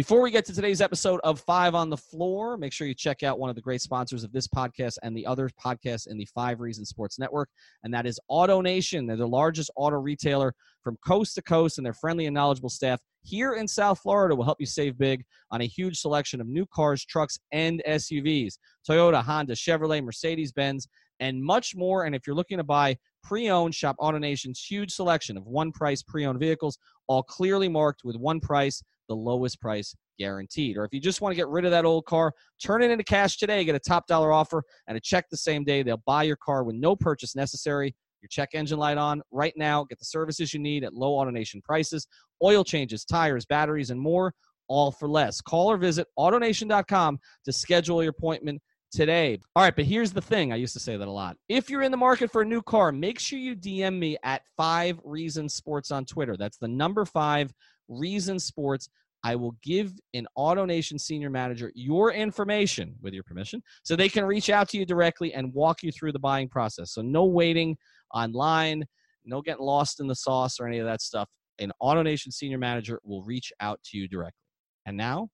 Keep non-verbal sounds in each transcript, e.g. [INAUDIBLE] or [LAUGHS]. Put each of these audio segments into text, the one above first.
Before we get to today's episode of Five on the Floor, make sure you check out one of the great sponsors of this podcast and the other podcasts in the Five Reasons Sports Network, and that is AutoNation. They're the largest auto retailer from coast to coast, and their friendly and knowledgeable staff here in South Florida will help you save big on a huge selection of new cars, trucks, and SUVs Toyota, Honda, Chevrolet, Mercedes Benz, and much more. And if you're looking to buy pre owned, shop AutoNation's huge selection of one price pre owned vehicles, all clearly marked with one price the lowest price guaranteed. Or if you just want to get rid of that old car, turn it into cash today, get a top dollar offer and a check the same day. They'll buy your car with no purchase necessary. Your check engine light on right now. Get the services you need at low AutoNation prices, oil changes, tires, batteries, and more, all for less. Call or visit AutoNation.com to schedule your appointment today. All right, but here's the thing. I used to say that a lot. If you're in the market for a new car, make sure you DM me at Five Reasons Sports on Twitter. That's the number five Reasons Sports. I will give an AutoNation senior manager your information with your permission so they can reach out to you directly and walk you through the buying process. So, no waiting online, no getting lost in the sauce or any of that stuff. An AutoNation senior manager will reach out to you directly. And now,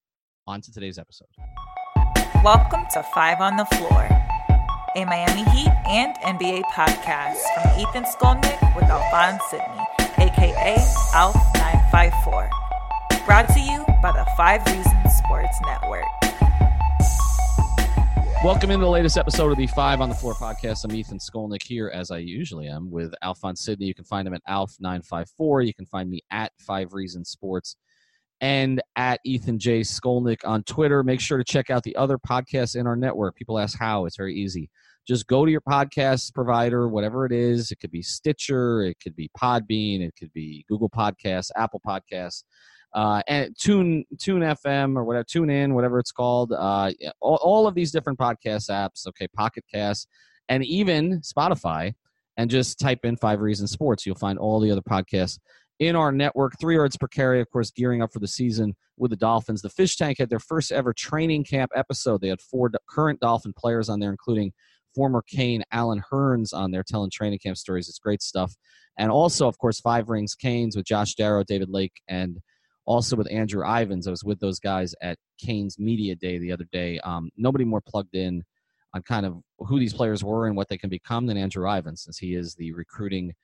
on to today's episode. Welcome to Five on the Floor, a Miami Heat and NBA podcast from Ethan Skolnick with Alphonse Sidney, aka Alf954. Brought to you by the Five Reasons Sports Network. Welcome into the latest episode of the Five on the Floor podcast. I'm Ethan Skolnick here, as I usually am, with Alphonse Sidney. You can find him at Alf954. You can find me at Five Reasons Sports and at Ethan J. Skolnick on Twitter. Make sure to check out the other podcasts in our network. People ask how. It's very easy. Just go to your podcast provider, whatever it is. It could be Stitcher, it could be Podbean, it could be Google Podcasts, Apple Podcasts uh, and Tune Tune FM or whatever, Tune In, whatever it's called. Uh, all, all of these different podcast apps. Okay, Pocket Cast, and even Spotify. And just type in Five Reasons Sports. You'll find all the other podcasts in our network. Three yards per carry, of course, gearing up for the season with the Dolphins. The Fish Tank had their first ever training camp episode. They had four current Dolphin players on there, including former Cane Allen Hurns on there telling training camp stories. It's great stuff. And also, of course, Five Rings Canes with Josh Darrow, David Lake, and also with Andrew Ivins. I was with those guys at Canes Media Day the other day. Um, nobody more plugged in on kind of who these players were and what they can become than Andrew Ivins, since he is the recruiting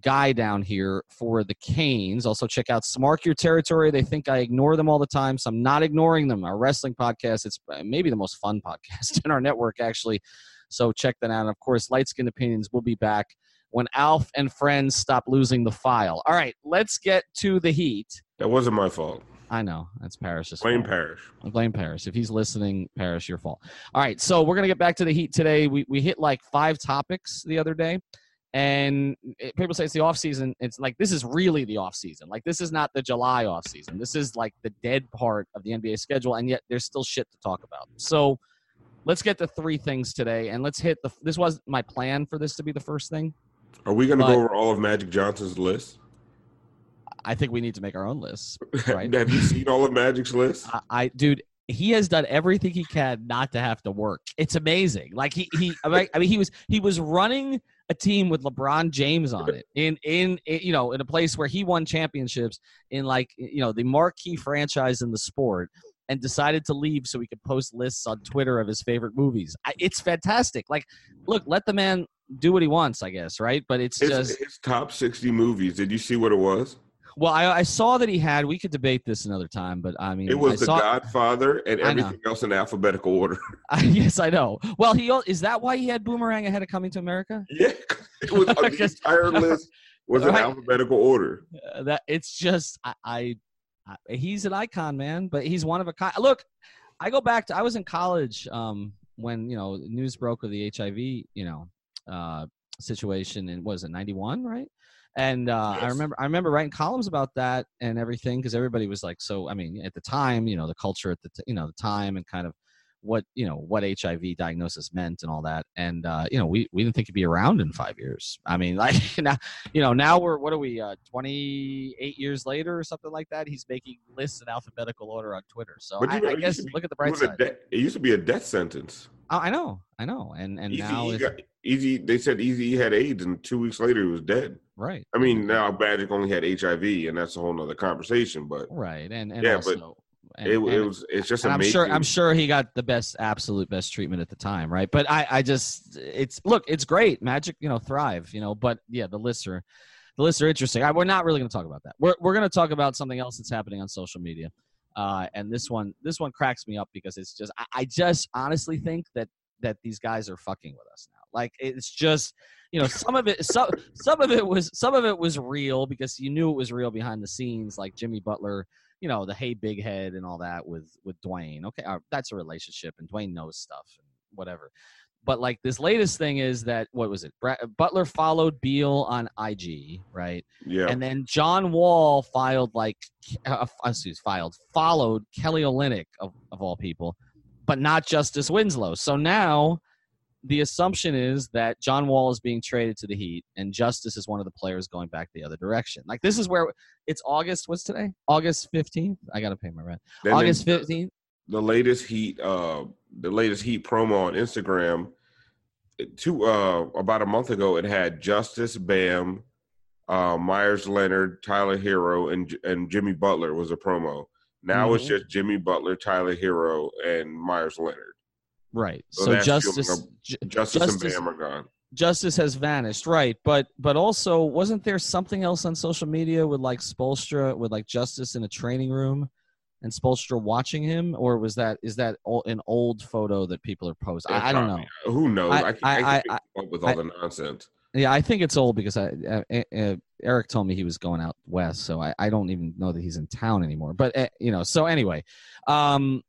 guy down here for the Canes. Also, check out Smark Your Territory. They think I ignore them all the time, so I'm not ignoring them. Our wrestling podcast, it's uh, maybe the most fun [LAUGHS] podcast in our network, actually. So check that out. And of course, Light Skin Opinions will be back when Alf and friends stop losing the file. All right, let's get to the heat. That wasn't my fault. I know that's Parrish's Blame fault. Parrish. Blame Parrish. If he's listening, Parrish, your fault. All right, so we're gonna get back to the heat today. We we hit like five topics the other day, and it, people say it's the off season. It's like this is really the off season. Like this is not the July off season. This is like the dead part of the NBA schedule, and yet there's still shit to talk about. So let's get to three things today, and let's hit the. This was my plan for this to be the first thing. Are we going to go over all of Magic Johnson's list? I think we need to make our own list. [LAUGHS] Right. Have you seen all of Magic's list? I, I dude, he has done everything he can not to have to work. It's amazing. Like he he I mean, I mean he was he was running a team with LeBron James on it in, in in you know in a place where he won championships in like you know the marquee franchise in the sport and decided to leave so he could post lists on Twitter of his favorite movies. I, it's fantastic. Like look, let the man do what he wants, I guess, right? But it's His, just his top 60 movies. Did you see what it was? well, I, I saw that he had. We could debate this another time, but I mean, It was I The saw, Godfather and everything else in alphabetical order. [LAUGHS] [LAUGHS] yes, I know. Well, he is that why he had Boomerang ahead of Coming to America? yeah, it was [LAUGHS] the entire list was in Right. alphabetical order. Uh, that it's just I, I, I he's an icon, man. But he's one of a kind. Look, I go back to I was in college um, when you know news broke of the HIV you know uh, situation in was it ninety one right? And uh, I remember I remember writing columns about that and everything because everybody was like so. I mean, at the time, you know, the culture at the t- you know the time and kind of what you know what HIV diagnosis meant and all that. And uh, you know, we we didn't think he'd be around in five years. I mean, [LAUGHS] like now you know now we're what are we uh, 28 years later or something like that. He's making lists in alphabetical order on Twitter. So But I, you I it guess be- look at the bright a side. de- it used to be a death sentence. Oh, I know, I know, and and now Easy, got, Easy, they said Easy he had AIDS, and two weeks later he was dead. right. I mean, now Magic only had HIV, and that's a whole nother conversation. But Right, and and Yeah, but- also And, it, it was. It's just and I'm sure I'm sure he got the best absolute best treatment at the time, right? But I I just it's look, it's great. Magic, you know, thrive, you know, but yeah, the lists are the lists are interesting. I, we're not really going to talk about that. We're we're going to talk about something else that's happening on social media. Uh, and this one this one cracks me up because it's just I, I just honestly think that that these guys are fucking with us now. Like it's just you know some of it some some of it was some of it was real because you knew it was real behind the scenes like Jimmy Butler you know the hey big head and all that with with Dwyane okay uh, that's a relationship and Dwyane knows stuff and whatever but like this latest thing is that what was it Bra- Butler followed Beal on IG right yeah. and then John Wall filed like uh, excuse filed followed Kelly Olynyk of, of all people, but not Justice Winslow. So now the assumption is that John Wall is being traded to the Heat, and Justice is one of the players going back the other direction. Like this is where it's August. What's today? August fifteenth. I gotta pay my rent. Then August fifteenth. the latest heat uh the latest heat promo on instagram two uh about a month ago it had justice bam uh meyers leonard tyler herro and and jimmy butler was a promo now it's Mhm. just jimmy butler tyler herro and meyers leonard Right. So So, Justice. Ju- justice, Justice- and bam are gone Justice has vanished, right? But but also, wasn't there something else on social media with like Spoelstra with like Justice in a training room, and Spoelstra watching him, or was that is that an old photo that people are posting? I, I don't know. Who knows I- i, can't, I- I, I- with all I- the nonsense Yeah, I think it's old because I, uh, uh, Eric told me he was going out west, so I, I don't even know that he's in town anymore. But uh, you know, so anyway, um,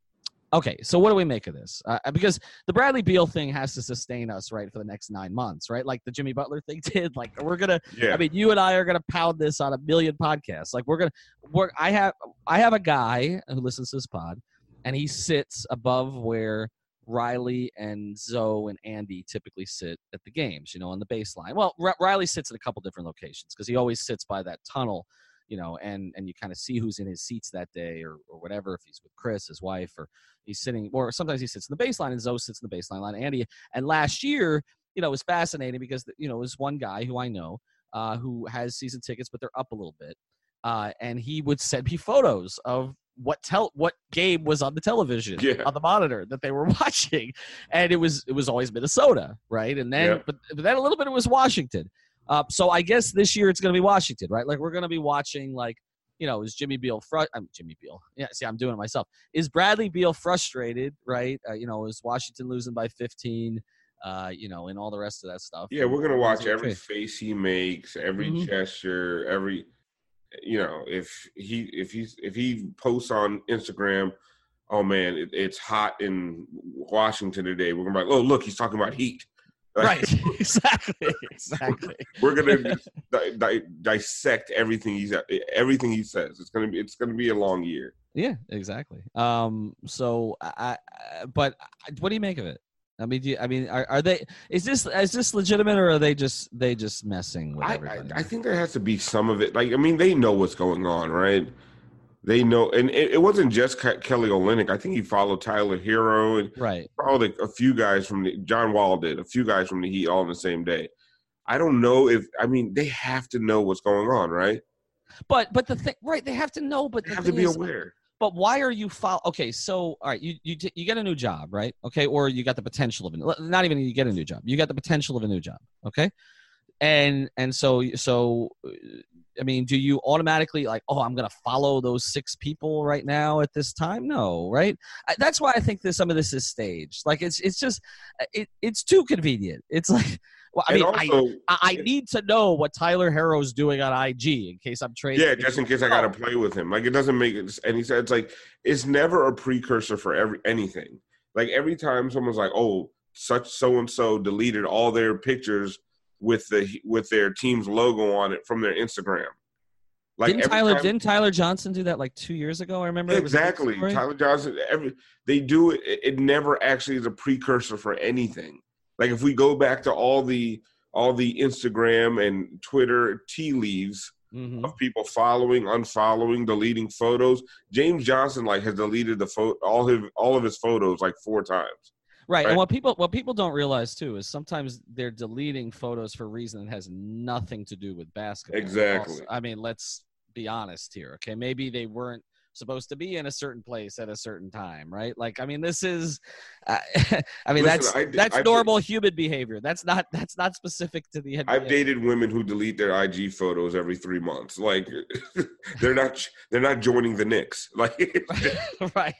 okay. So what do we make of this? Uh, because the Bradley Beal thing has to sustain us right for the next nine months, right? Like the Jimmy Butler thing [LAUGHS] did. Like we're gonna yeah I mean, you and I are gonna pound this on a million podcasts. Like we're gonna work. I have I have a guy who listens to this pod, and he sits above where Riley and Zoe and Andy typically sit at the games. You know, on the baseline. Well, R- Riley sits at a couple different locations because he always sits by that tunnel. You know, and and you kind of see who's in his seats that day or or whatever. If he's with Chris, his wife, or he's sitting, or sometimes he sits in the baseline and Zoe sits in the baseline line. Andy and last year, you know, it was fascinating because you know, it was one guy who I know uh, who has season tickets, but they're up a little bit. Uh, and he would send me photos of what tell what game was on the television Yeah. on the monitor that they were [LAUGHS] watching, and it was it was always Minnesota, right? And then Yeah. but, but then a little bit it was Washington. Uh, so I guess this year it's going to be Washington, right? Like we're going to be watching like you know is Jimmy Beal fr- I'm Jimmy Beal. Yeah, see I'm doing it myself. Is Bradley Beal frustrated, right? Uh, you know, is Washington losing by 15? Uh, you know, and all the rest of that stuff. Yeah, we're gonna watch every face he makes, every Mhm. gesture, every you know, if he if he's if he posts on Instagram, oh man, it, it's hot in Washington today. We're gonna be like, oh look, he's talking about heat. Like, Right, [LAUGHS] [LAUGHS] exactly, exactly. We're gonna [LAUGHS] di- di- dissect everything he's everything he says. It's gonna be it's gonna be a long year. Yeah, exactly. Um, so I, I but what do you make of it? I mean, do you, I mean, are, are they? Is this is this legitimate, or are they just they just messing with I, I everybody? I think there has to be some of it. Like I mean, they know what's going on, right? They know, and it, it wasn't just Ke- Kelly Olynyk. I think he followed Tyler Herro and right. probably a few guys from the John Wall did, a few guys from the Heat all on the same day. I don't know if I mean they have to know what's going on, right? But but the thing, right? They have to know. But They the have to be is, aware. But why are you follow? Okay, so all right, you you t- you get a new job, right? Okay, or you got the potential of a not even you get a new job. You got the potential of a new job. Okay, and and so so uh, I mean, do you automatically like, oh, I'm gonna follow those six people right now at this time? No, right? I, that's why I think that some of this is staged. Like it's it's just it, it's too convenient. It's [LAUGHS] like, well, I and mean, I, also, I I need to know what Tyler Herro's doing on IG in case I'm trading. yeah, just in case I got to play with him. Like it doesn't make it. And he said it's like it's never a precursor for every anything. Like every time someone's like, oh, such so and so deleted all their pictures with the with their team's logo on it from their Instagram. Like didn't Tyler time- didn't Tyler Johnson do that like two years ago? I remember it was exactly. Tyler Johnson. Every they do it. It never actually is a precursor for anything. Like if we go back to all the all the Instagram and Twitter tea leaves Mhm. of people following, unfollowing, deleting photos. James Johnson like has deleted the photo all his all of his photos like four times. Right. Right. And what people what people don't realize too is sometimes they're deleting photos for a reason that has nothing to do with basketball. Exactly. Also, I mean, let's be honest here. Okay, maybe they weren't supposed to be in a certain place at a certain time, right? Like, I mean, this is, uh, [LAUGHS] I mean, Listen, that's I that's I've- normal human behavior. That's not that's not specific to the NBA. I've dated women who delete their IG photos every three months. Like [LAUGHS] they're not they're not joining the Knicks. [LAUGHS] Like right,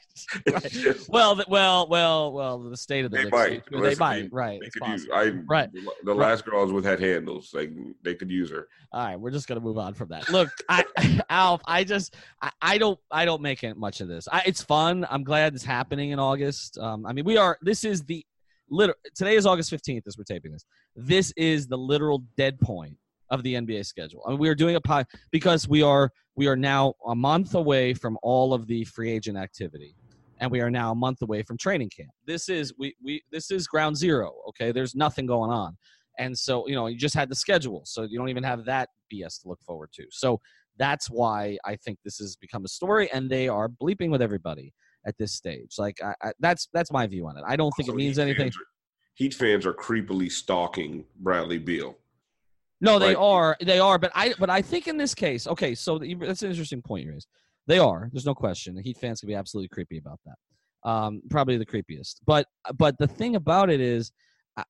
right. just- Well, well, well, well. The state of the They Knicks, might. They Listen, might. right. they it's could use. I Right. The Right. last girls with had handles, like they could use her. All right, we're just gonna move on from that. Look, I, Alf, I just, I, I don't, I don't make much of this. I, it's fun. I'm glad it's happening in August. Um, I mean, we are. This is the literal. Today is August 15th as we're taping this. This is the literal dead point of the NBA schedule. I mean, we are doing a pod because we are we are now a month away from all of the free agent activity, and we are now a month away from training camp. This is we we this is ground zero. Okay, there's nothing going on. And so, you know, you just had the schedule. So you don't even have that BS to look forward to. So that's why I think this has become a story and they are bleeping with everybody at this stage. Like I, I, that's that's my view on it. I don't think it means Heat anything. fans are- Heat fans are creepily stalking Bradley Beal. No, they Like- are. They are. But I but I think in this case, okay, so the- that's an interesting point you raised. They are. There's no question. The Heat fans can be absolutely creepy about that. Um, probably the creepiest. But but the thing about it is,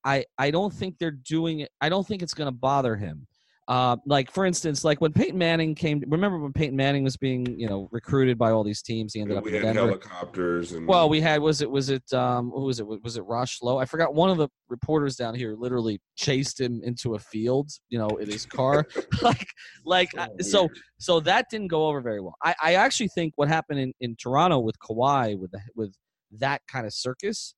I I don't think they're doing it. I don't think it's going to bother him. Uh, like for instance, like when Peyton Manning came. Remember when Peyton Manning was being you know recruited by all these teams? He ended up we had Denver. helicopters and Well, we had was it was it um who was it was it Rosh Lowe? I forgot one of the reporters down here literally chased him into a field, you know, in his car. [LAUGHS] [LAUGHS] like like So so that didn't go over very well. I, I actually think what happened in, in Toronto with Kawhi with the, with that kind of circus,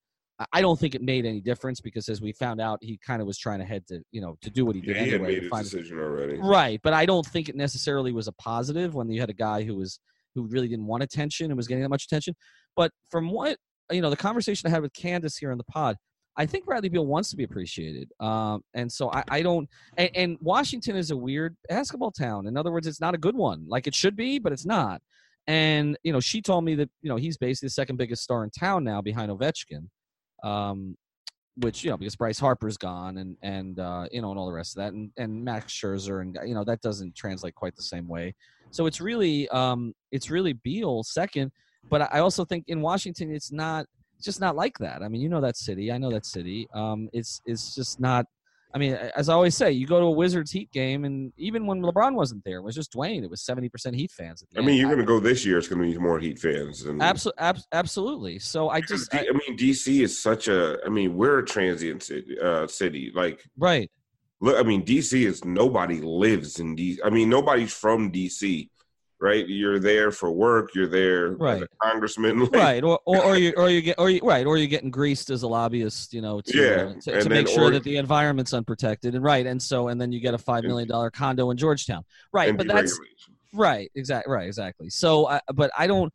I- don't think it made any difference because as we found out, he kind of was trying to head to you know to do what he did yeah, he had anyway. made to his decision already. Right, but I don't think it necessarily was a positive when you had a guy who was who really didn't want attention and was getting that much attention. But from what you know, the conversation I had with Candace here on the pod, I think Bradley Beal wants to be appreciated, um, and so I, I don't. And, and Washington is a weird basketball town. In other words, it's not a good one. Like it should be, but it's not. And you know, she told me that you know he's basically the second biggest star in town now, behind Ovechkin. Um, which you know because Bryce Harper's gone and and uh, you know and all the rest of that and and Max Scherzer and you know that doesn't translate quite the same way. So it's really um it's really Beal second, but I also think in Washington it's not it's just not like that. I mean you know that city, I know that city. Um, it's it's just not. I mean, as I always say, you go to a Wizards Heat game, and even when LeBron wasn't there, it was just Dwyane. It was seventy percent Heat fans. At the I mean, you're going to go this year. It's going to be more Heat fans. And Abso- ab- absolutely. So I just D- I- I mean, DC is such a. I mean, we're a transient city. Uh, city. Like, right. look. I mean, DC is nobody lives in DC. I mean, nobody's from DC, right? You're there for work. You're there as Right. a congressman. [LAUGHS] Like, right or, or or you or you get or you right or you're getting greased as a lobbyist you know to, Yeah, uh, to, to make sure or- that the environment's unprotected and right and so and then you get a five million dollar condo in georgetown right but that's right exactly right exactly so I, but i don't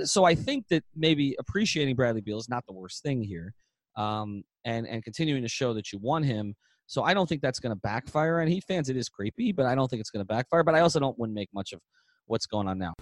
uh, so i think that maybe appreciating bradley beal is not the worst thing here um and and continuing to show that you want him so i don't think that's going to backfire and heat fans it is creepy but i don't think it's going to backfire but i also don't wouldn't make much of what's going on now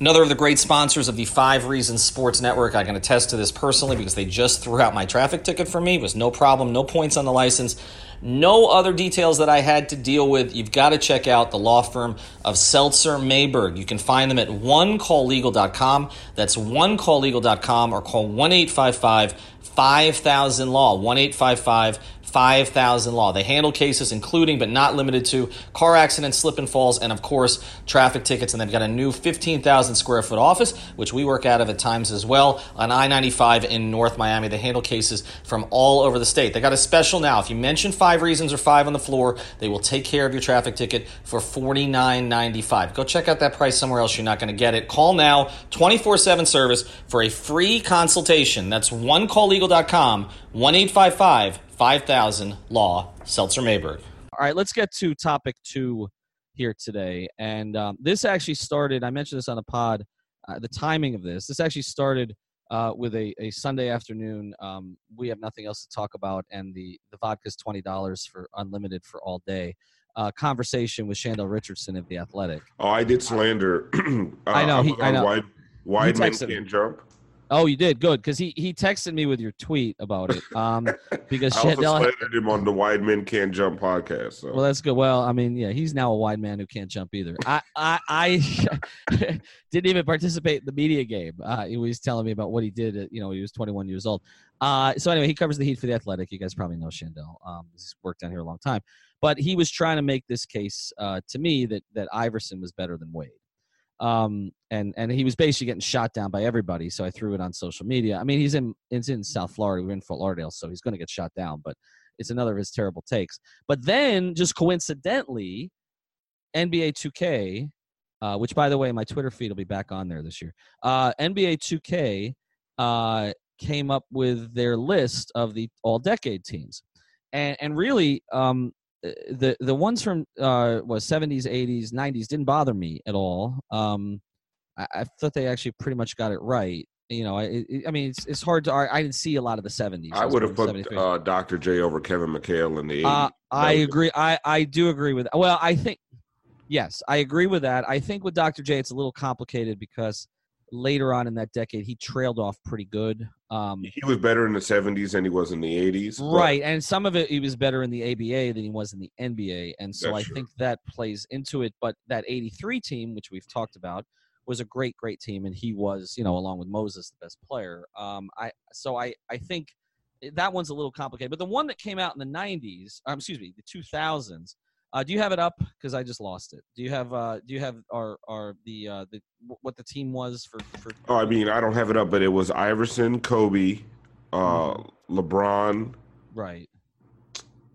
Another of the great sponsors of the Five Reasons Sports Network. I can attest to this personally because they just threw out my traffic ticket for me. It was no problem, no points on the license, no other details that I had to deal with. You've got to check out the law firm of Seltzer Mayberg. You can find them at onecalllegal.com. That's onecalllegal.com or call 1 855 5000 Law. 1 855 5000 Law. They handle cases including but not limited to car accidents, slip and falls, and of course, traffic tickets. And they've got a new 15,000 square foot office, which we work out of at times as well, on I 95 in North Miami. They handle cases from all over the state. They got a special now. If you mention five reasons or five on the floor, they will take care of your traffic ticket for $49.95. Go check out that price somewhere else. You're not going to get it. Call now, 24 7 service for a free consultation. That's onecalllegal.com, 1 855 5000 Law, Seltzer Mayberg. All right, let's get to topic two here today. And um, this actually started, I mentioned this on the pod, uh, the timing of this. This actually started uh, with a, a Sunday afternoon. Um, we have nothing else to talk about, and the, the vodka's $20 for unlimited for all day. Uh, conversation with Shandel Richardson of The Athletic. Oh, I did slander. [CLEARS THROAT] uh, I know, he- I know. Wide, wide men can't jump. Oh, you did good because he he texted me with your tweet about it. Um, [LAUGHS] because I also slandered him on the Wide Men Can't Jump podcast. So. Well, that's good. Well, I mean, yeah, he's now a wide man who can't jump either. I I, I [LAUGHS] didn't even participate in the media game. Uh, he was telling me about what he did. At, you know, he was 21 years old. Uh, so anyway, he covers the Heat for the Athletic. You guys probably know Shandel. Um, he's worked down here a long time. But he was trying to make this case uh, to me that that Iverson was better than Wade. Um, and and he was basically getting shot down by everybody. So I threw it on social media. I mean, he's in he's in South Florida. We're in Fort Lauderdale, so he's going to get shot down. But it's another of his terrible takes. But then, just coincidentally, NBA 2K, uh, which by the way, my Twitter feed will be back on there this year. Uh, NBA 2K uh, came up with their list of the all decade teams, and and really, um, the the ones from uh, was 70s, 80s, 90s didn't bother me at all. Um, I, I thought they actually pretty much got it right. You know, I, I mean, it's, it's hard to. I didn't see a lot of the 70s. I would have put in 73. uh, Dr. J over Kevin McHale in the 80s. Uh, I That agree. I, I do agree with. Well, I think yes, I agree with that. I think with Dr. J, it's a little complicated because later on in that decade, he trailed off pretty good. Um, He was better in the 70s than he was in the 80s. but right, and some of it he was better in the ABA than he was in the NBA, and so I true. think that plays into it. But that '83 team, which we've talked about, was a great, great team, and he was, you know, along with Moses, the best player. Um, I so I I think that one's a little complicated. But the one that came out in the '90s, um, excuse me, the 2000s. Uh, do you have it up? Because I just lost it. Do you have uh, Do you have our our the uh, the what the team was for for Oh, I mean, I don't have it up, but it was Iverson, Kobe, uh, Mm-hmm. LeBron, right?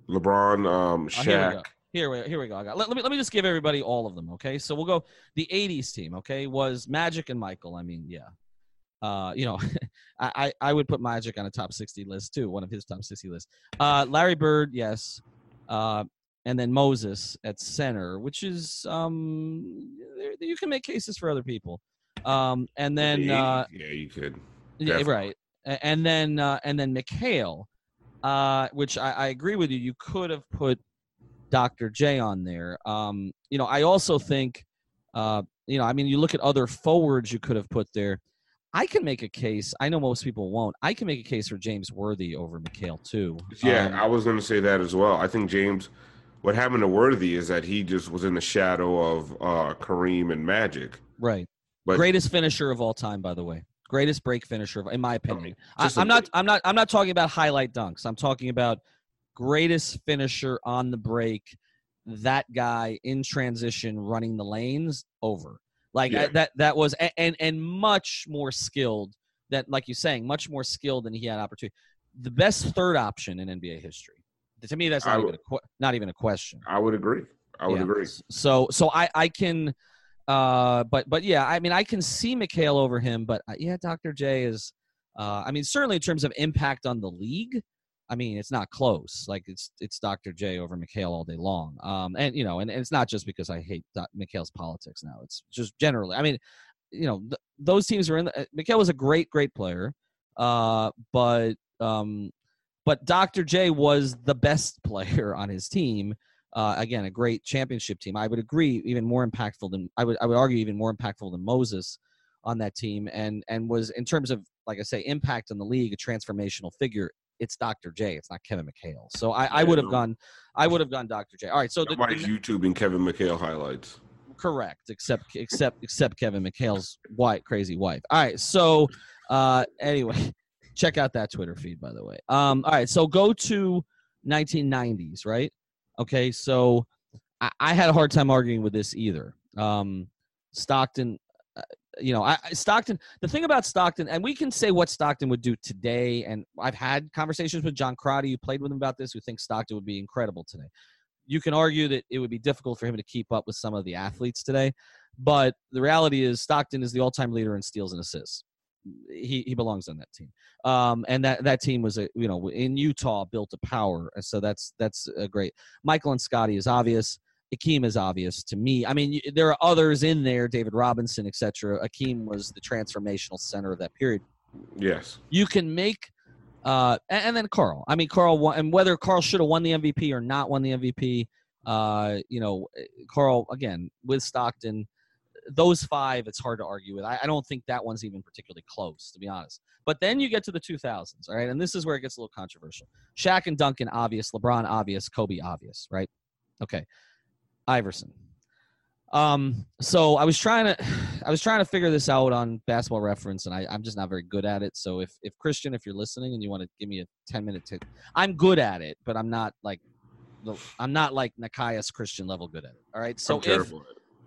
LeBron, um, Oh, here we Shaq. go. Here we, here we go. I got, let, let me let me just give everybody all of them. Okay, so we'll go. The '80s team, okay, was Magic and Michael. I mean, yeah, uh, you know, [LAUGHS] I, I I would put Magic on a top 60 list too, one of his top 60 lists. Uh, Larry Bird, yes, uh, and then Moses at center, which is um, you can make cases for other people. Um, and then The uh, yeah, you could. yeah, right. And then uh, and then McHale, uh, which I, I agree with you. You could have put Dr. J on there. Um, you know, I also think, uh, you know, I mean, you look at other forwards you could have put there. I can make a case. I know most people won't. I can make a case for James Worthy over McHale too. Yeah, Um, I was going to say that as well. I think James, what happened to Worthy is that he just was in the shadow of uh, Kareem and Magic. right. But Greatest finisher of all time, by the way. Greatest break finisher, of, in my opinion. I, just a I'm not. I'm not. I'm not talking about highlight dunks. I'm talking about greatest finisher on the break. That guy in transition, running the lanes over. Like Yeah. I- that. That was and and much more skilled. That like you're saying, much more skilled than he had opportunity. The best third option in NBA history. To me, that's not would- even a not even a question. I would agree. I would Yeah. agree. So so I I can uh but but yeah, I mean I can see McHale over him, but uh, yeah, Dr. J is uh I mean certainly in terms of impact on the league, I mean it's not close. Like it's it's Dr. J over McHale all day long. Um and you know, and, and it's not just because I hate Doc, McHale's politics now. It's just generally. I mean, you know, th- those teams are in the, uh, McHale was a great great player. Uh but um but Dr. J was the best [LAUGHS] player on his team uh, again, a great championship team. I would agree, even more impactful than I would. I would argue even more impactful than Moses on that team, and and was in terms of like I say, impact on the league, a transformational figure. It's Dr. J. It's not Kevin McHale. So I, I would have gone. I would have gone Dr. J. All right. So the, Nobody's the- YouTubing Kevin McHale highlights. correct, except except except Kevin McHale's white crazy wife. All right. So uh, anyway, check out that Twitter feed, by the way. Um, all right. So go to 1990s, right? Okay, so I, I had a hard time arguing with this either. Um, Stockton, uh, you know, I, I- Stockton. The thing about Stockton, and we can say what Stockton would do today, and I've had conversations with John Crotty, who played with him about this, who thinks Stockton would be incredible today. You can argue that it would be difficult for him to keep up with some of the athletes today, but the reality is Stockton is the all-time leader in steals and assists. He he belongs on that team um, and that that team was a you know in Utah built a power, and so that's that's a great. Michael and Scotty is obvious. Akeem is obvious to me. I mean, there are others in there, David Robinson, etc. Akeem was the transformational center of that period. Yes. You can make, uh, and, and then Carl. I mean, Carl won, and whether Carl should have won the MVP or not won the MVP, uh, you know, Carl again with Stockton. Those five, it's hard to argue with. I, I don't think that one's even particularly close, to be honest. But then you get to the 2000s, all right? And this is where it gets a little controversial. Shaq and Duncan, obvious. LeBron, obvious. Kobe, obvious, right? Okay. Iverson. Um, so I was trying to, [SIGHS] I was trying to figure this out on Basketball Reference, and I, I'm just not very good at it. So if, if Christian, if you're listening and you want to give me a 10 minute tip, I'm good at it, but I'm not like, I'm not like Nekias Christian level good at it. All right. So if.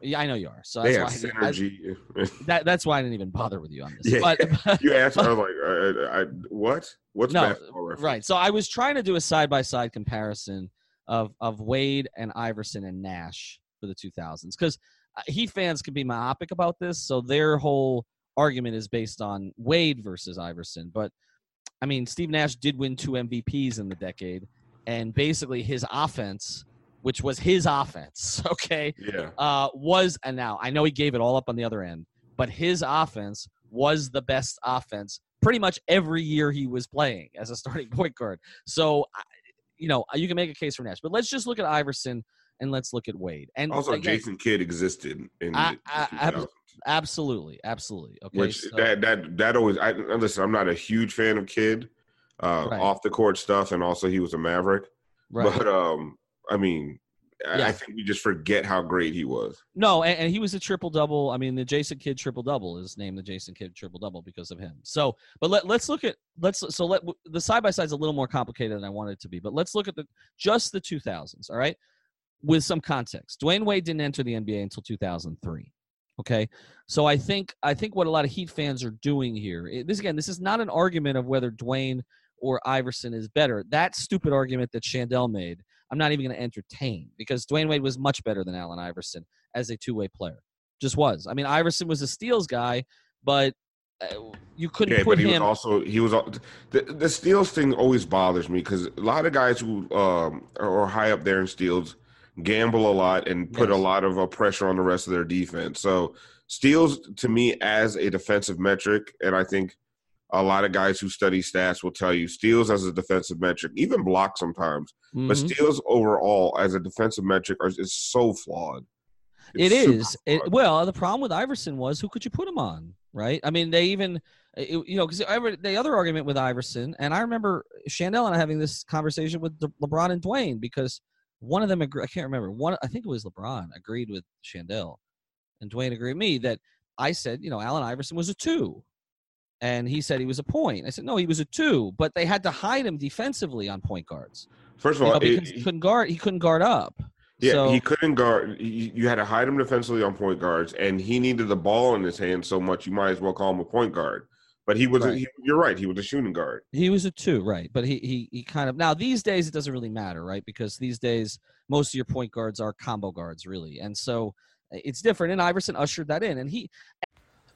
Yeah, I know you are. So that's why I, I, synergy. [LAUGHS] that, that's why I didn't even bother with you on this. Yeah. But, [LAUGHS] you asked, I was like, uh, I, what? What's No, right. So I was trying to do a side by side comparison of of Wade and Iverson and Nash for the 2000s because Heat fans can be myopic about this. So their whole argument is based on Wade versus Iverson. But I mean, Steve Nash did win two MVPs in the decade, and basically his offense, which was his offense, [LAUGHS] okay, Yeah. uh, was and now I know he gave it all up on the other end, but his offense was the best offense pretty much every year he was playing as a starting [LAUGHS] point guard. So, you know, you can make a case for Nash, but let's just look at Iverson and let's look at Wade. And Also, again, Jason Kidd existed in I- I- absolutely, absolutely. Okay, which so- that that that always. I listen. I'm not a huge fan of Kidd, uh, Right. off the court stuff, and also he was a Maverick. right. But um, I mean, I- Yeah. I think we just forget how great he was. No, and, and he was a triple double. I mean, the Jason Kidd triple double is named the Jason Kidd triple double because of him. So, but let, let's look at let's so let the side by side is a little more complicated than I wanted it to be. But let's look at the just the 2000s. All right, with some context. Dwyane Wade didn't enter the NBA until 2003. Okay, so I think I think what a lot of Heat fans are doing here. it- This again, this is not an argument of whether Dwyane or Iverson is better. That stupid argument that Shandel made I'm not even going to entertain because Dwyane Wade was much better than Allen Iverson as a two way player. Just was. I mean, Iverson was a steals guy, but uh, you couldn't Yeah, put but he him. was also he was the the steals thing always bothers me because a lot of guys who um are high up there in steals gamble a lot and put a lot of uh, pressure on the rest of their defense. So steals to me as a defensive metric, and I think a lot of guys who study stats will tell you steals as a defensive metric, even blocks sometimes, but Mhm. steals overall as a defensive metric are, is so flawed. It It's super is. It, well, the problem with Iverson was who could you put him on, right? I mean, they even, it- you know, because the other argument with Iverson, and I remember Shandel and I having this conversation with LeBron and Dwyane because one of them, agree, I can't remember, one, I think it was LeBron agreed with Shandel, and Dwyane agreed with me that I said, you know, Allen Iverson was a two. And he said he was a point. I said, no, he was a two, but they had to hide him defensively on point guards. First You of know, all, it- he couldn't guard. He couldn't guard up. Yeah, So- he couldn't guard. You you had to hide him defensively on point guards, and he needed the ball in his hand so much you might as well call him a point guard. But he was. Right. He, you're right. He was a shooting guard. He was a two, right? But he he he kind of now these days it doesn't really matter, right? Because these days most of your point guards are combo guards, really, and so it's different. And Iverson ushered that in, and he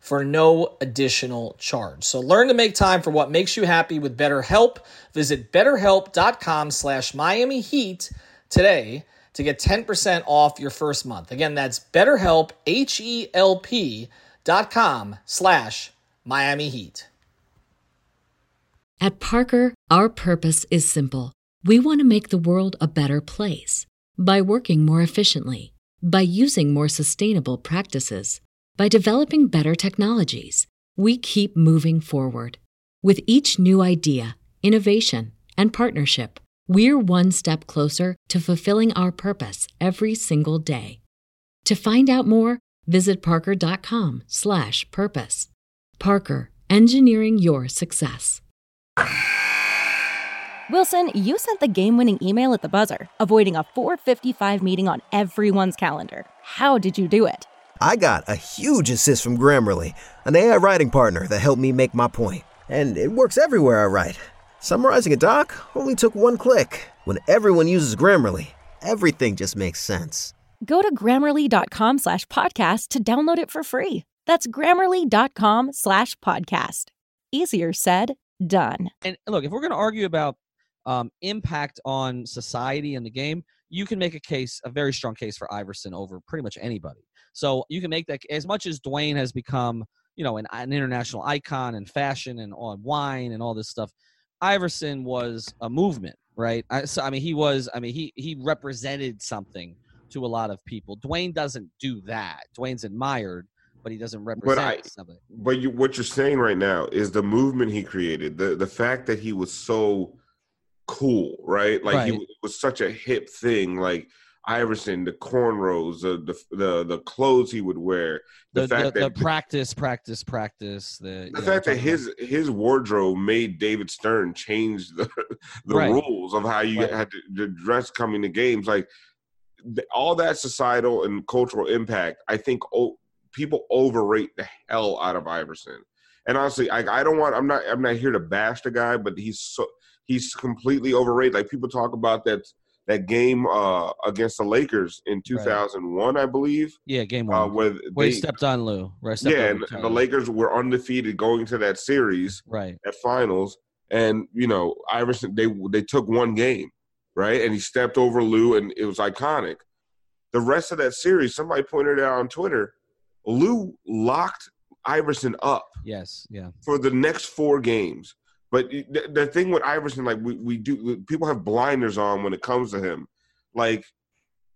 for no additional charge. So learn to make time for what makes you happy with BetterHelp. Visit betterhelp.com slash Miami Heat today to get 10% off your first month. Again, that's betterhelp, H-E-L-P dot com slash Miami Heat. At Parker, our purpose is simple. We want to make the world a better place by working more efficiently, by using more sustainable practices, by developing better technologies. We keep moving forward. With each new idea, innovation, and partnership, we're one step closer to fulfilling our purpose every single day. To find out more, visit parker.com/purpose. Parker, engineering your success. Wilson, you sent the game winning email at the buzzer, avoiding a 455 meeting on everyone's calendar. How did you do it? I got a huge assist from Grammarly, an AI writing partner that helped me make my point. And it works everywhere I write. Summarizing a doc only took one click. When everyone uses Grammarly, everything just makes sense. Go to grammarly.com slash podcast to download it for free. That's grammarly.com slash podcast. Easier said, done. And look, if we're going to argue about um, impact on society and the game, you can make a case, a very strong case for Iverson over pretty much anybody. So you can make that as much as Dwyane has become, you know, an, an international icon in fashion and on wine and all this stuff. Iverson was a movement, right? I, so I mean, he was. I mean, he he represented something to a lot of people. Dwyane doesn't do that. Dwyane's admired, but he doesn't represent I- something. But you, what you're saying right now is the movement he created, the the fact that he was so cool, right? Like he Right. was- was such a hip thing, like Iverson, the cornrows, the the the, the clothes he would wear, the, The, fact the, that the practice, practice, practice. The, the you know, fact that talking about- his his wardrobe made David Stern change the [LAUGHS] the Right. rules of how you Right. had to, dress coming to games, like all that societal and cultural impact. I think people overrate the hell out of Iverson. And honestly, I, I don't want. I'm not. I'm not here to bash the guy, but he's so he's completely overrated. Like people talk about that that game uh, against the Lakers in 2001, I believe, yeah, game one. uh, where where he they, stepped on Lue. Where stepped yeah, and the Lakers were undefeated going to that series Right. at finals, and you know Iverson they they took one game, right, and he stepped over Lue, and it was iconic. The rest of that series, somebody pointed out on Twitter, Lue locked Iverson up Yes. Yeah. for the next four games. But the, the thing with Iverson, like we, we do, people have blinders on when it comes to him. Like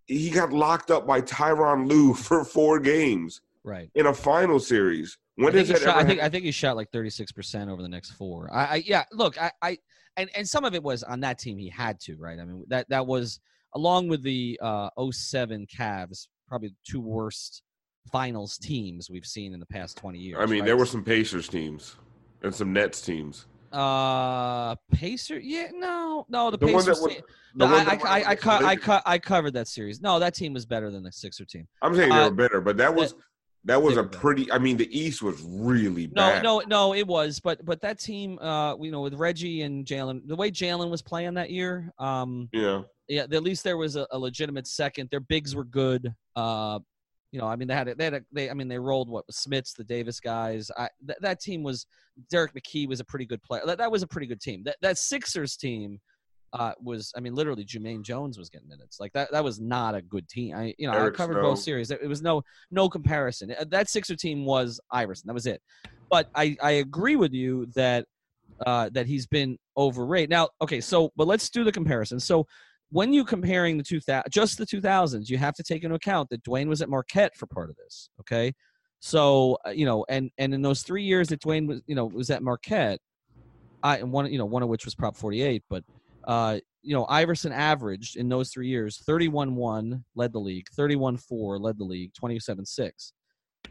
he got locked up by Tyronn Lue [LAUGHS] for four games Right. in a final series. When I think, does he that shot, I think hap- I think he shot like 36 percent over the next four. I, I yeah. Look, I, I and and some of it was on that team. He had to right. I mean that that was along with the uh 07 Cavs, probably the two worst finals teams we've seen in the past 20 years. I mean, right? there were some Pacers teams and some Nets teams. Uh Pacer. Yeah, no, no. The, The one Pacers. that was- team- the one I, that I, I, I, co- I, co- I covered that series. No, that team was better than the Sixer team. I'm saying they uh, were better, but that was that was a pretty. I mean, the East was really No, no, no, it was, but but that team, uh, you know, with Reggie and Jalen, the way Jalen was playing that year, um, Yeah, yeah, at least there was a, a legitimate second. Their bigs were good. Uh, you know, I mean, they had a, they had a, they, I mean, they rolled what Smits, the Davis guys. I th- that team was Derrick McKey was a pretty good player. That, that was a pretty good team. That that Sixers team. Uh, was I mean literally Jumaine Jones was getting minutes like that that was not a good team I you know Eric I covered Snow. both series it was no no comparison Uh, that Sixer team was Iverson that was it but I I agree with you that uh, that he's been overrated. Now, okay, so but let's do the comparison. So when you're comparing the two thousand, just the two thousands, you have to take into account that Dwyane was at Marquette for part of this. Okay, so uh, you know, and and in those three years that Dwyane was, you know, was at Marquette, I and one, you know, one of which was Prop forty eight, but uh, you know, Iverson averaged in those three years 31 1 led the league, 31 4 led the league, 27 6.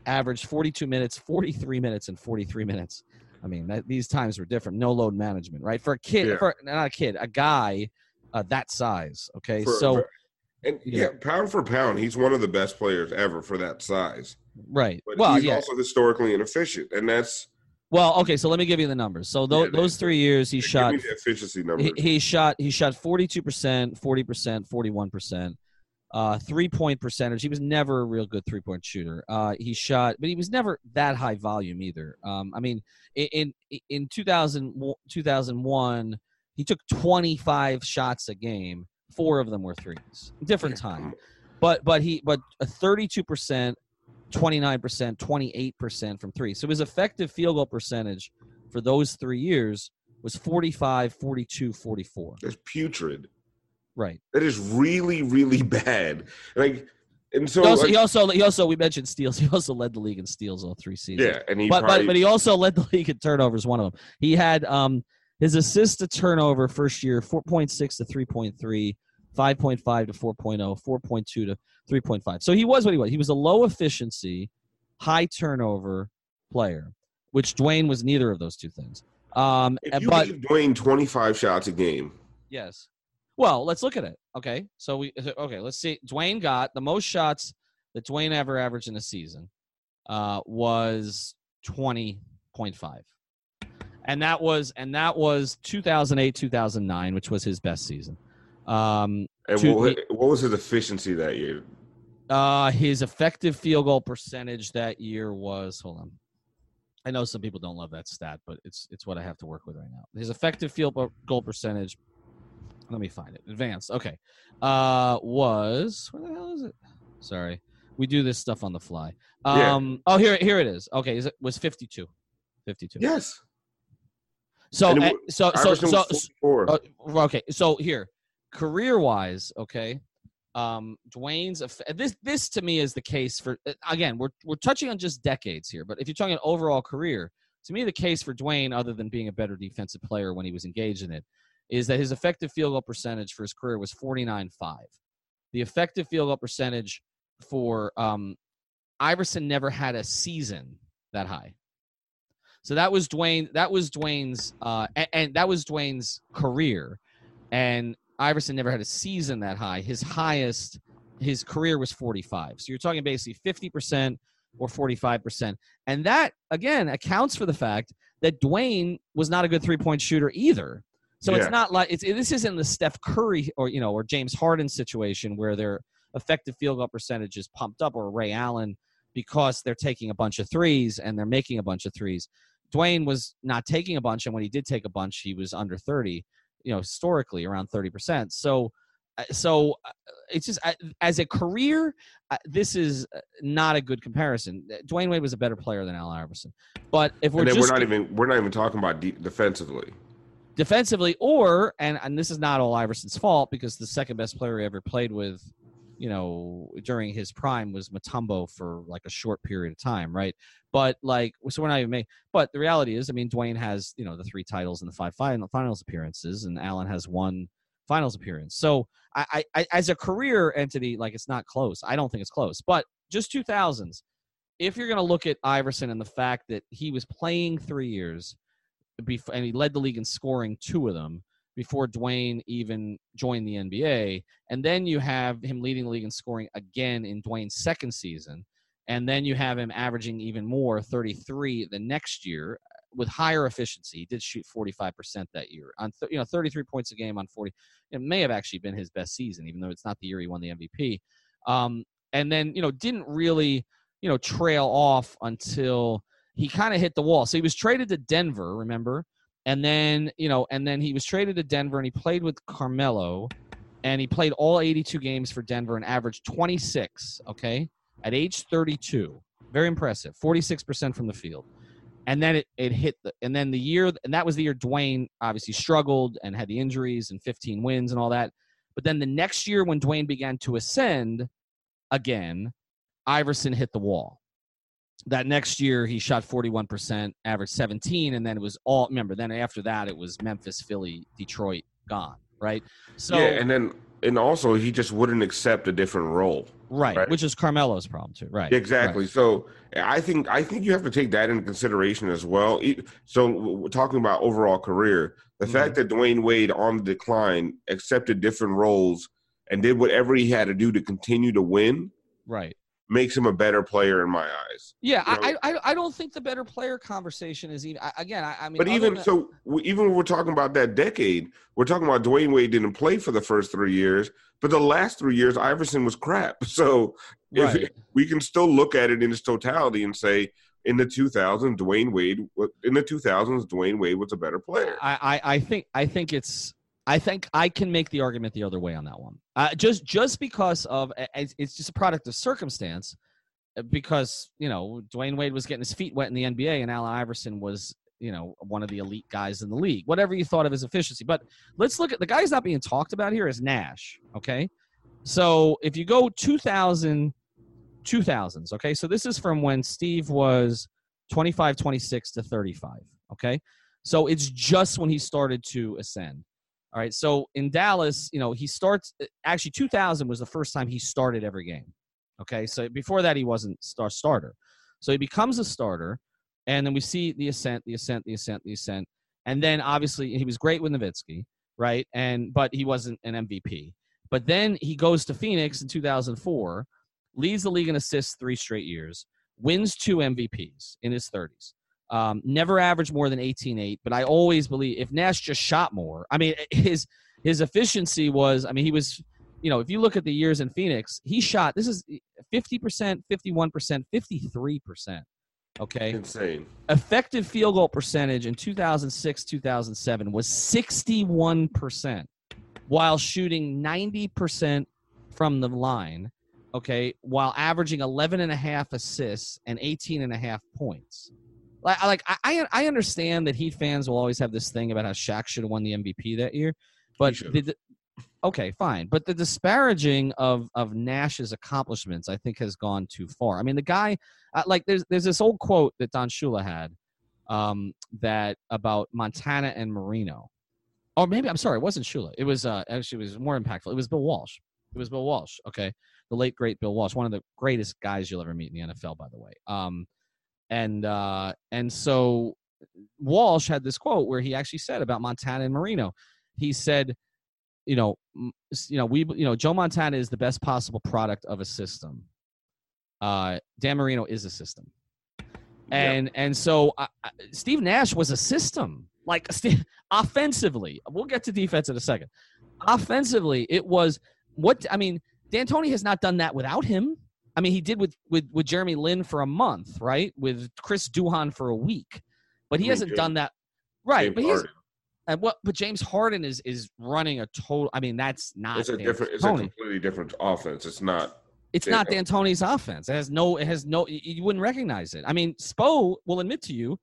Averaged 42 minutes, 43 minutes, and 43 minutes. I mean, that, these times were different. No load management, right? For a kid, Yeah. for not a kid, a guy uh, that size. Okay, For- so for- and Yeah. yeah, pound for pound, he's one of the best players ever for that size. right. But well, he's yeah. also historically inefficient, and that's well, okay. So let me give you the numbers. So tho- Yeah, they- those three years, he shot me the efficiency numbers. he, he shot he shot 42% 40% 41% uh three point percentage he was never a real good three point shooter uh he shot but he was never that high volume either um i mean in in, in 2000, 2001 he took 25 shots a game. Four of them were threes. Different time. But but he but a 32% 29% 28% from three. So his effective field goal percentage for those three years was 45 42 44 That's putrid. right. That is really, really bad. Like, and so he also, like, he also he also we mentioned steals. He also led the league in steals all three seasons. Yeah, and he but, probably, but but he also led the [LAUGHS] league in turnovers one of them. He had um his assist to turnover first year 4.6 to 3.3 5.5 to 4.0 4.2 to 3.5 so he was what he was he was a low efficiency high turnover player which Dwyane was neither of those two things um if you but give Dwyane 25 shots a game, Yes. Well, let's look at it. Okay. So we okay. Let's see. Dwyane got the most shots that Dwyane ever averaged in a season uh, was twenty point five, and that was and that was two thousand eight two thousand nine, which was his best season. Um, And to- what, what was his efficiency that year? uh, his effective field goal percentage that year was hold on. I know some people don't love that stat, but it's it's what I have to work with right now. His effective field goal percentage. Let me find it. Advanced. Okay. Uh was where the hell is it? Sorry. We do this stuff on the fly. Yeah. Um oh here here it is. Okay, is it was 52. 52. Yes. So it uh, so so so, 44. uh, okay, so here, career wise, okay, um, Dwyane's this this to me is the case for uh, again we're we're touching on just decades here, but if you're talking an overall career, to me the case for Dwyane, other than being a better defensive player when he was engaged in it, is that his effective field goal percentage for his career was 49.5. The effective field goal percentage for um, Iverson never had a season that high. So that was Dwyane. That was Dwyane's, uh, and, and that was Dwyane's career. And Iverson never had a season that high. His highest, his career was 45. So you're talking basically 50% or 45%. And that again accounts for the fact that Dwyane was not a good three point shooter either. So Yeah. it's not like it's this isn't the Steph Curry or you know or James Harden situation where their effective field goal percentage is pumped up or Ray Allen because they're taking a bunch of threes and they're making a bunch of threes. Dwyane was not taking a bunch, and when he did take a bunch, he was under 30, you know, historically around 30%. So, uh, so uh, it's just uh, as a career, this is not a good comparison. Dwyane Wade was a better player than Allen Iverson, but if we're just we're not even we're not even talking about de- defensively. defensively, or and and this is not all Iverson's fault because the second best player he ever played with, you know, during his prime was Mutombo for like a short period of time, right? But like, so we're not even making. But the reality is, I mean, Dwyane has you know the three titles and the five final finals appearances, and Allen has one finals appearance. So I, I, as a career entity, like it's not close. I don't think it's close. But just two thousands. If you're going to look at Iverson and the fact that he was playing three years, before, and he led the league in scoring two of them before Dwyane even joined the NBA. And then you have him leading the league in scoring again in Dwyane's second season. And then you have him averaging even more, 33 the next year with higher efficiency. He did shoot 45% that year on, you know, 33 points a game on 40. It may have actually been his best season, even though it's not the year he won the MVP. Um, and then, you know, didn't really, you know, trail off until he kind of hit the wall. So he was traded to Denver, remember? And then, you know, and then he was traded to Denver and he played with Carmelo and he played all 82 games for Denver and averaged 26, okay, at age 32. Very impressive. 46% from the field. And then it, it hit the, and then the year, and that was the year Dwyane obviously struggled and had the injuries and 15 wins and all that. But then the next year when Dwyane began to ascend again, Iverson hit the wall that next year he shot 41%, averaged 17, and then it was all remember, then after that it was Memphis, Philly, Detroit, gone, right? So yeah, and then and also he just wouldn't accept a different role. right, right. which is Carmelo's problem too, right? Exactly. So I think I think you have to take that into consideration as well. So we're talking about overall career. The Mhm. fact that Dwyane Wade on the decline accepted different roles and did whatever he had to do to continue to win Right. Makes him a better player in my eyes. Yeah, You I, know- I I don't think the better player conversation is even I, again. I, I mean, But even than- so, even when we're talking about that decade, we're talking about Dwyane Wade didn't play for the first three years, but the last three years Iverson was crap. [LAUGHS] So if Right. we can still look at it in its totality and say, in the 2000s, Dwyane Wade in the 2000s, Dwyane Wade was a better player. I, I, I think I think it's I think I can make the argument the other way on that one. Uh, just just because of it's just a product of circumstance. uh, Because you know Dwyane Wade was getting his feet wet in the NBA, and Allen Iverson was you know one of the elite guys in the league. Whatever you thought of his efficiency, but let's look at the guys not being talked about here is Nash. Okay, so if you go 2000, 2000s. Okay, so this is from when Steve was 25, 26 to 35. Okay, so it's just when he started to ascend. All right. So in Dallas, you know, he starts uh, actually 2000 was the first time he started every game. Okay. So before that, he wasn't star starter. So he becomes a starter. And then we see the ascent, the ascent, the ascent, the ascent. And then obviously he was great with Nowitzki. right? And but he wasn't an MVP. But then he goes to Phoenix in 2004, leads the league in assists three straight years, wins two MVPs in his 30s. Um, never averaged more than 18-8, but I always believe if Nash just shot more, I mean [LAUGHS] his his efficiency was, I mean he was, you know, if you look at the years in Phoenix, he shot this is 50%, 51%, 53%. Okay. Insane. Effective field goal percentage in 2006, 2007 was 61% while shooting 90% from the line. Okay. While averaging 11 and a half assists and 18 and a half points. Like, like I, I understand that Heat fans will always have this thing about how Shaq should have won the MVP that year, but the, okay, fine. But the disparaging of of Nash's accomplishments, I think, has gone too far. I mean, the guy, uh, like, there's there's this old quote that Don Shula had um, that about Montana and Marino, or maybe I'm sorry, it wasn't Shula. It was uh, actually it was more impactful. It was Bill Walsh. It was Bill Walsh. Okay, the late great Bill Walsh, one of the greatest guys you'll ever meet in the NFL, by the way. Um, and uh, and so Walsh had this quote where he actually said about Montana and Marino. He said, you know, you know, we, you know, Joe Montana is the best possible product of a system. Uh, Dan Marino is a system, and and so uh, Steve Nash was a system. Like [LAUGHS] offensively, we'll get to defense in a second. Offensively, it was what I mean. D'Antoni has not done that without him. I mean, he did with with with Jeremy Lin for a month, right? With Chris Duhon for a week, but he I mean, hasn't James- done that. Right, James but he's and what? But James Harden is is running a total. I mean, that's not. It's a different. It's a completely different offense. It's not. It's Yeah. not D'Antoni's offense. It has no. It has no. You you wouldn't recognize it. I mean, Spo will admit to you,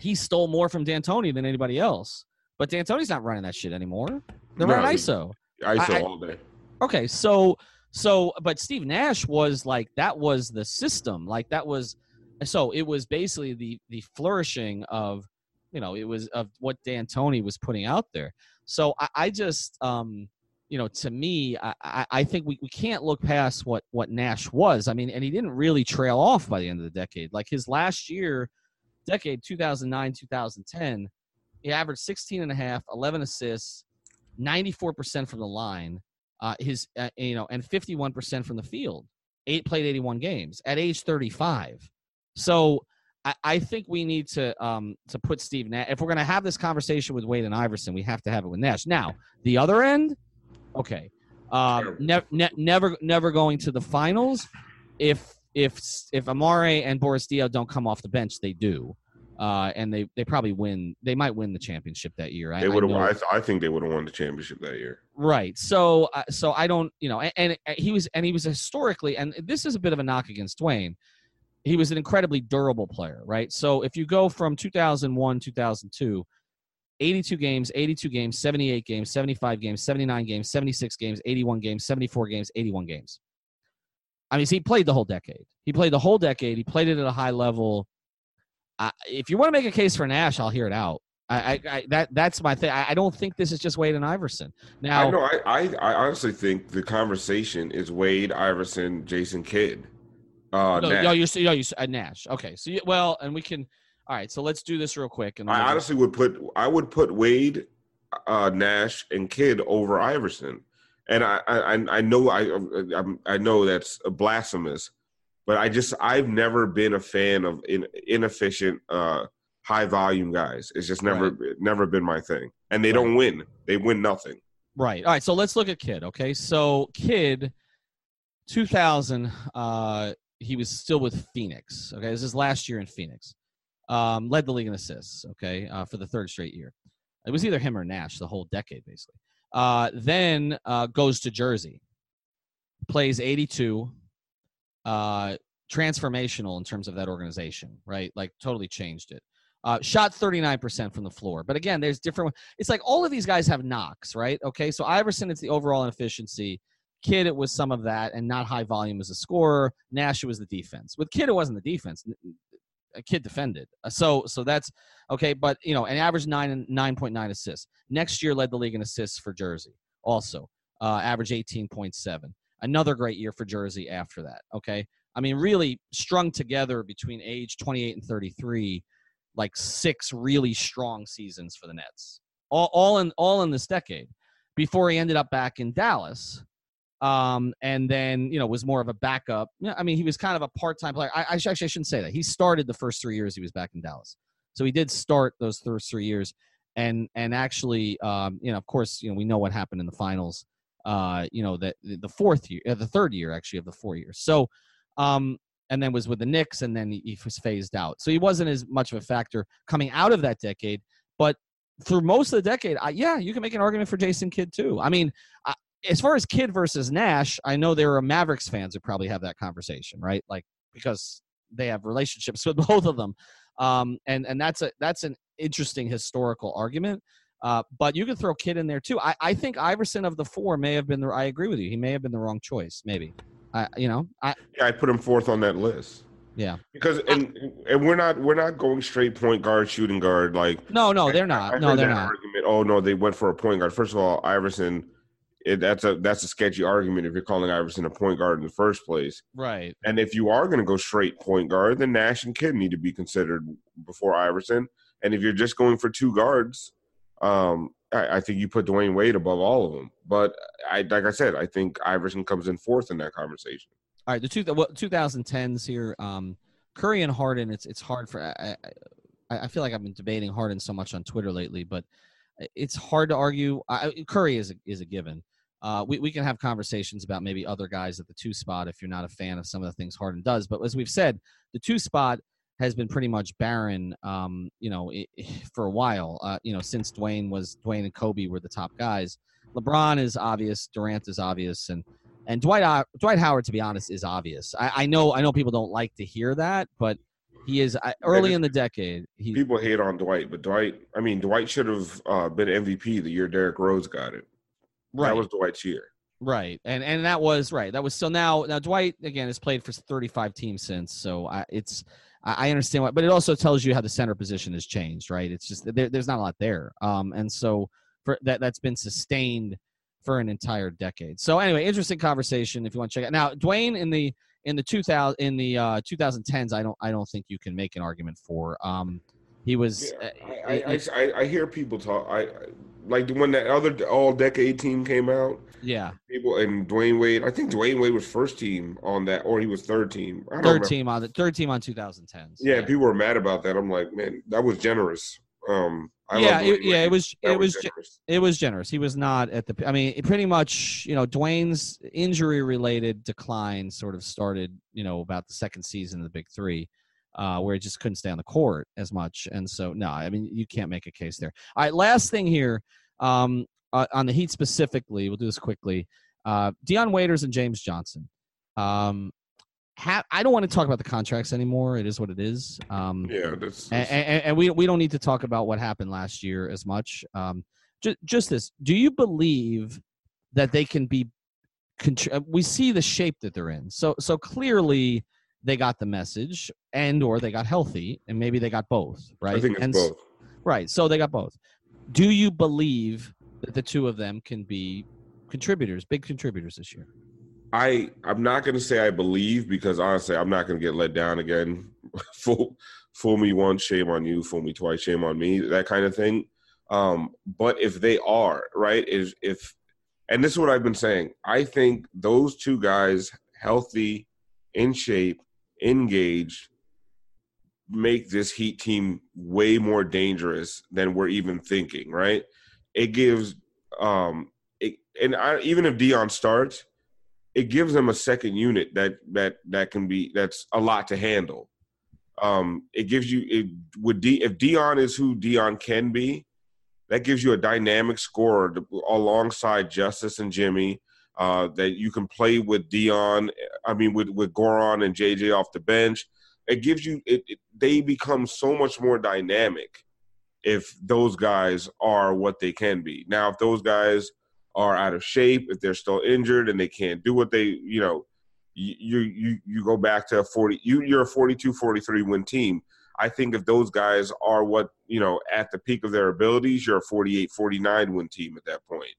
he stole more from D'Antoni than anybody else. But D'Antoni's not running that shit anymore. They're No, running ISO. ISO I- all day. Okay, so so but Steve Nash was like that was the system. Like that was so it was basically the the flourishing of you know, it was of what D'Antoni was putting out there. So I, I just um you know, to me, I, I, think we, we can't look past what what Nash was. I mean, and he didn't really trail off by the end of the decade. Like his last year, decade 2009, 2010, he averaged 16 and a half, 11 assists, 94% from the line uh, his uh, you know and 51% from the field eight played 81 games at age 35 so I, I think we need to um to put steve nash if we're going to have this conversation with wade and iverson we have to have it with nash. Now the other end okay um ne- ne- never never going to the finals. If if if amare and boris diaw don't come off the bench they do uh, and they, they probably win. They might win the championship that year. I- They would have. know- I, th- I think they would have won the championship that year. Right. So, uh, so I don't, you know, and, and he was, and he was historically, and this is a bit of a knock against Dwyane. He was an incredibly durable player, right? So if you go from 2001, 2002, 82 games, 82 games, 78 games, 75 games, 79 games, 76 games, 81 games, 74 games, 81 games. I mean, he played the whole decade. He played the whole decade. He played it at a high level. Uh, if you want to make a case for Nash, I'll hear it out. I, I, I that that's my thing. I, I don't think this is just Wade and Iverson. Now, I know. I, I I honestly think the conversation is Wade, Iverson, Jason Kidd. Uh, no, Nash. no, you're, no, you uh, Nash. Okay, so you, well, and we can. All right, so let's do this real quick. And I honestly would put I would put Wade, uh, Nash, and Kidd over Iverson, and I I, I know I I'm, I know that's blasphemous, but I just I've never been a fan of in, inefficient, uh, high volume guys. It's just never never been my thing, and they don't win. They win nothing. right. All right, so let's look at Kidd. Okay, so Kidd, 2000, uh, he was still with Phoenix. Okay, this is last year in Phoenix. Um, led the league in assists. Okay, uh, for the third straight year. It was either him or Nash the whole decade, basically. Uh, then uh, goes to Jersey, plays 82. Uh, transformational in terms of that organization, right? Like totally changed it. Uh, shot 39% from the floor. But again, there's different. It's like all of these guys have knocks, right? Okay, so Iverson, it's the overall inefficiency. Kidd, it was some of that, and not high volume as a scorer. Nash, it was the defense. With Kidd, it wasn't the defense. A kid defended. Uh, So, so that's okay. But you know, an average nine and nine point nine assists. Next year, led the league in assists for Jersey. Also, uh, average eighteen point seven. Another great year for Jersey after that. Okay, I mean, really strung together between age 28 and 33, like six really strong seasons for the Nets. all, all in all in this decade before he ended up back in Dallas. Um, and then you know was more of a backup. Yeah, I mean he was kind of a part-time player. I, I actually I shouldn't say that. He started the first three years he was back in Dallas, so he did start those first three years. And and actually, um, you know, of course, you know we know what happened in the finals. Uh, you know that the fourth year, uh, the third year actually of the four years. So, um, and then was with the Knicks, and then he, he was phased out. So he wasn't as much of a factor coming out of that decade. But through most of the decade, I, yeah, you can make an argument for Jason Kidd too. I mean, I, as far as Kidd versus Nash, I know there are Mavericks fans who probably have that conversation, right? Like because they have relationships [LAUGHS] with both of them, um, and and that's a that's an interesting historical argument. Uh, but you can throw Kidd in there too. I, I think Iverson of the four may have been the. I agree with you. He may have been the wrong choice. Maybe. I you know I yeah I put him fourth on that list. Yeah, because and and we're not we're not going straight point guard shooting guard like no no they're not I, I no they're not argument. Oh no, they went for a point guard. First of all, Iverson, it, that's a that's a sketchy argument if you're calling Iverson a point guard in the first place. Right. And if you are going to go straight point guard, then Nash and Kidd need to be considered before Iverson. And if you're just going for two guards, um, I, I think you put Dwyane Wade above all of them. But I like I said, I think Iverson comes in fourth in that conversation. All right, the two well, 2010s here. Um, Curry and Harden. It's it's hard for. I, I, I feel like I've been debating Harden so much on Twitter lately, but it's hard to argue. Curry is a, is a given. Uh, we we can have conversations about maybe other guys at the two spot if you're not a fan of some of the things Harden does. But as we've said, the two spot has been pretty much barren. Um, you know, it, [SIGHS] for a while. Uh, you know, since Dwyane was Dwyane and Kobe were the top guys. LeBron is obvious. Durant is obvious, and and Dwight uh, Dwight Howard, to be honest, is obvious. I, I know I know people don't like to hear that, but he is early in the decade. He, people hate on Dwight, but Dwight. I mean, Dwight should have uh, been MVP the year Derrick Rose got it. Right. That was Dwight's year. Right, and and that was right. That was so now now Dwight again has played for 35 teams since, so I, it's I understand why, but it also tells you how the center position has changed, right? It's just there, there's not a lot there, um, and so for that that's been sustained for an entire decade. So anyway, interesting conversation if you want to check it. Now, Dwyane in the in the 2000 in the uh, 2010s, I don't I don't think you can make an argument for. Um, he was. Yeah, uh, I, I, I, I, hear people talk. I like the when that other all decade team came out. Yeah, people and Dwyane Wade. I think Dwyane Wade was first team on that, or he was third team. third team on the third team on 2010s. Yeah, yeah, people were mad about that. I'm like, man, that was generous. Um, I yeah, it, yeah, it was it was was it was generous. He was not at the. I mean, pretty much, you know, Dwyane's injury related decline sort of started, you know, about the second season of the Big Three, uh, where he just couldn't stay on the court as much, and so no, I mean, you can't make a case there. All right, last thing here, um, uh, on the Heat specifically, we'll do this quickly. Uh, Dion Waiters and James Johnson. Um, ha- I don't want to talk about the contracts anymore. It is what it is. Um, yeah, that's, that's... And, and, and, we we don't need to talk about what happened last year as much. Um, just just this: Do you believe that they can be? Uh, we see the shape that they're in. So so clearly they got the message, and or they got healthy, and maybe they got both. Right? I think it's and, both. Right. So they got both. Do you believe that the two of them can be contributors, big contributors this year? I I'm not going to say I believe because honestly I'm not going to get let down again. [LAUGHS] fool fool me once, shame on you. Fool me twice, shame on me. That kind of thing. Um, but if they are right, is if and this is what I've been saying. I think those two guys, healthy, in shape, engaged, make this Heat team way more dangerous than we're even thinking. Right? It gives um, it, and I, even if Dion starts it gives them a second unit that that that can be that's a lot to handle. Um, it gives you it would D, if Dion is who Dion can be, that gives you a dynamic scorer to, alongside Justise and Jimmy. Uh, that you can play with Dion, I mean with with Goran and JJ off the bench. It gives you it, it, they become so much more dynamic if those guys are what they can be. Now, if those guys are out of shape, if they're still injured and they can't do what they, you know, you you you go back to a 40 you you're a 42 43 win team. I think if those guys are what, you know, at the peak of their abilities, you're a 48 49 win team at that point.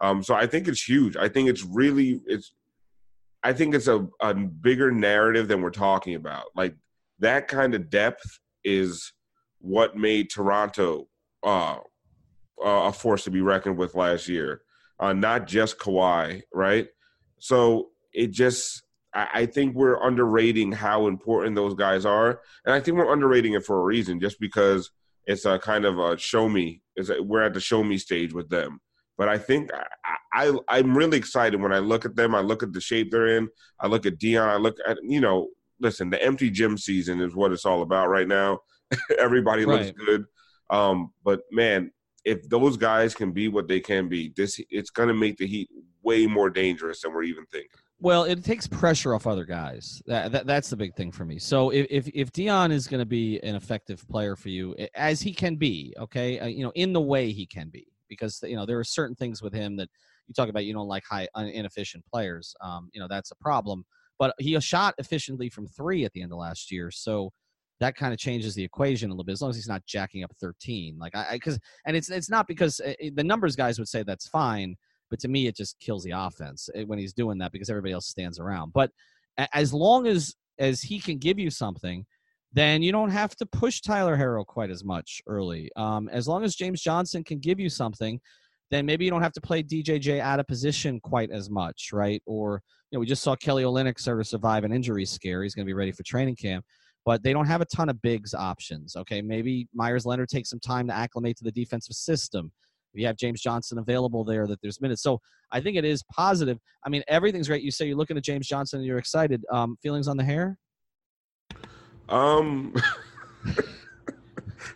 Um so I think it's huge. I think it's really it's I think it's a, a bigger narrative than we're talking about. Like that kind of depth is what made Toronto uh uh, a force to be reckoned with last year, uh, not just Kawhi, right? So it just, I, think we're underrating how important those guys are, and I think we're underrating it for a reason, just because it's a kind of a show me. Is we're at the show me stage with them. But I think I, I I'm really excited when I look at them. I look at the shape they're in. I look at Dion. I look at you know, listen, the empty gym season is what it's all about right now. [LAUGHS] Everybody right. looks good. Um, but man, if those guys can be what they can be, this it's going to make the Heat way more dangerous than we're even thinking. Well, it takes pressure off other guys. That, that that's the big thing for me. So if if, if Dion is going to be an effective player for you, as he can be, okay, uh, you know, in the way he can be, because you know there are certain things with him that you talk about. You don't like high inefficient players. Um, you know that's a problem. But he shot efficiently from three at the end of last year, so that kind of changes the equation a little bit as long as he's not jacking up 13 like i because and it's it's not because it, eh, eh, the numbers guys would say that's fine but to me it just kills the offense eh, when he's doing that because everybody else stands around but as long as as he can give you something then you don't have to push tyler herro quite as much early um, as long as james johnson can give you something then maybe you don't have to play djj out of position quite as much right or you know we just saw kelly olynyk sort of survive an injury scare he's going to be ready for training camp but they don't have a ton of bigs options. Okay, maybe Meyers Leonard takes some time to acclimate to the defensive system. If you have James Johnson available there, that there's minutes. So I think it is positive. I mean, everything's great. You say you're looking at James Johnson and you're excited. Um, feelings on the hair? Um, [LAUGHS]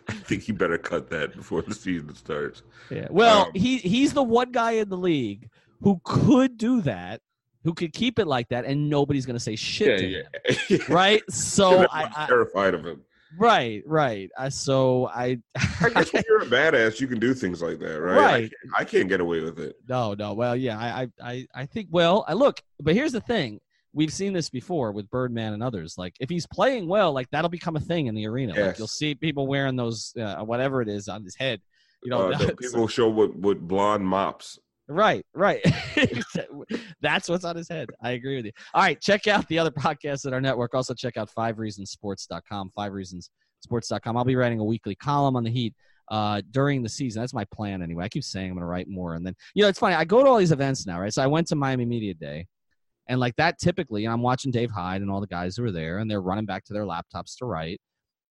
I think he better cut that before the season starts. Yeah. Well, um, he he's the one guy in the league who could do that who could keep it like that and nobody's going to say shit yeah, to yeah. him. [LAUGHS] right? So I, am terrified of him. Right, right. Uh, so I I guess when you're a badass, you can do things like that, right? Right. I can't, I can't get away with it. No, no. Well, yeah, I I I think well, I look, but here's the thing. We've seen this before with Birdman and others. Like if he's playing well, like that'll become a thing in the arena. Yes. Like you'll see people wearing those uh, whatever it is on his head. You know, uh, people show with with blonde mops. Right, right. [LAUGHS] That's what's on his head. I agree with you. All right, check out the other podcasts at our network. Also, check out fivereasonsports.com, fivereasonsports.com. I'll be writing a weekly column on the Heat uh, during the season. That's my plan anyway. I keep saying I'm going to write more. And then, you know, it's funny. I go to all these events now, right? So I went to Miami Media Day. And like that, typically, I'm watching Dave Hyde and all the guys who are there, and they're running back to their laptops to write.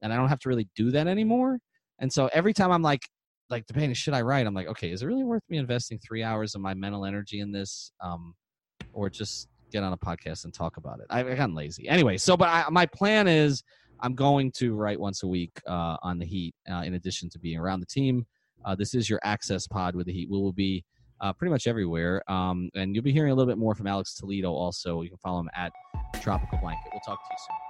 And I don't have to really do that anymore. And so every time I'm like, like depending should I write? I'm like, okay, is it really worth me investing three hours of my mental energy in this, um, or just get on a podcast and talk about it? I've gotten lazy anyway. So, but I, my plan is I'm going to write once a week uh, on the Heat, uh, in addition to being around the team. Uh, this is your access pod with the Heat. We will be uh, pretty much everywhere, um, and you'll be hearing a little bit more from Alex Toledo. Also, you can follow him at Tropical Blanket. We'll talk to you soon.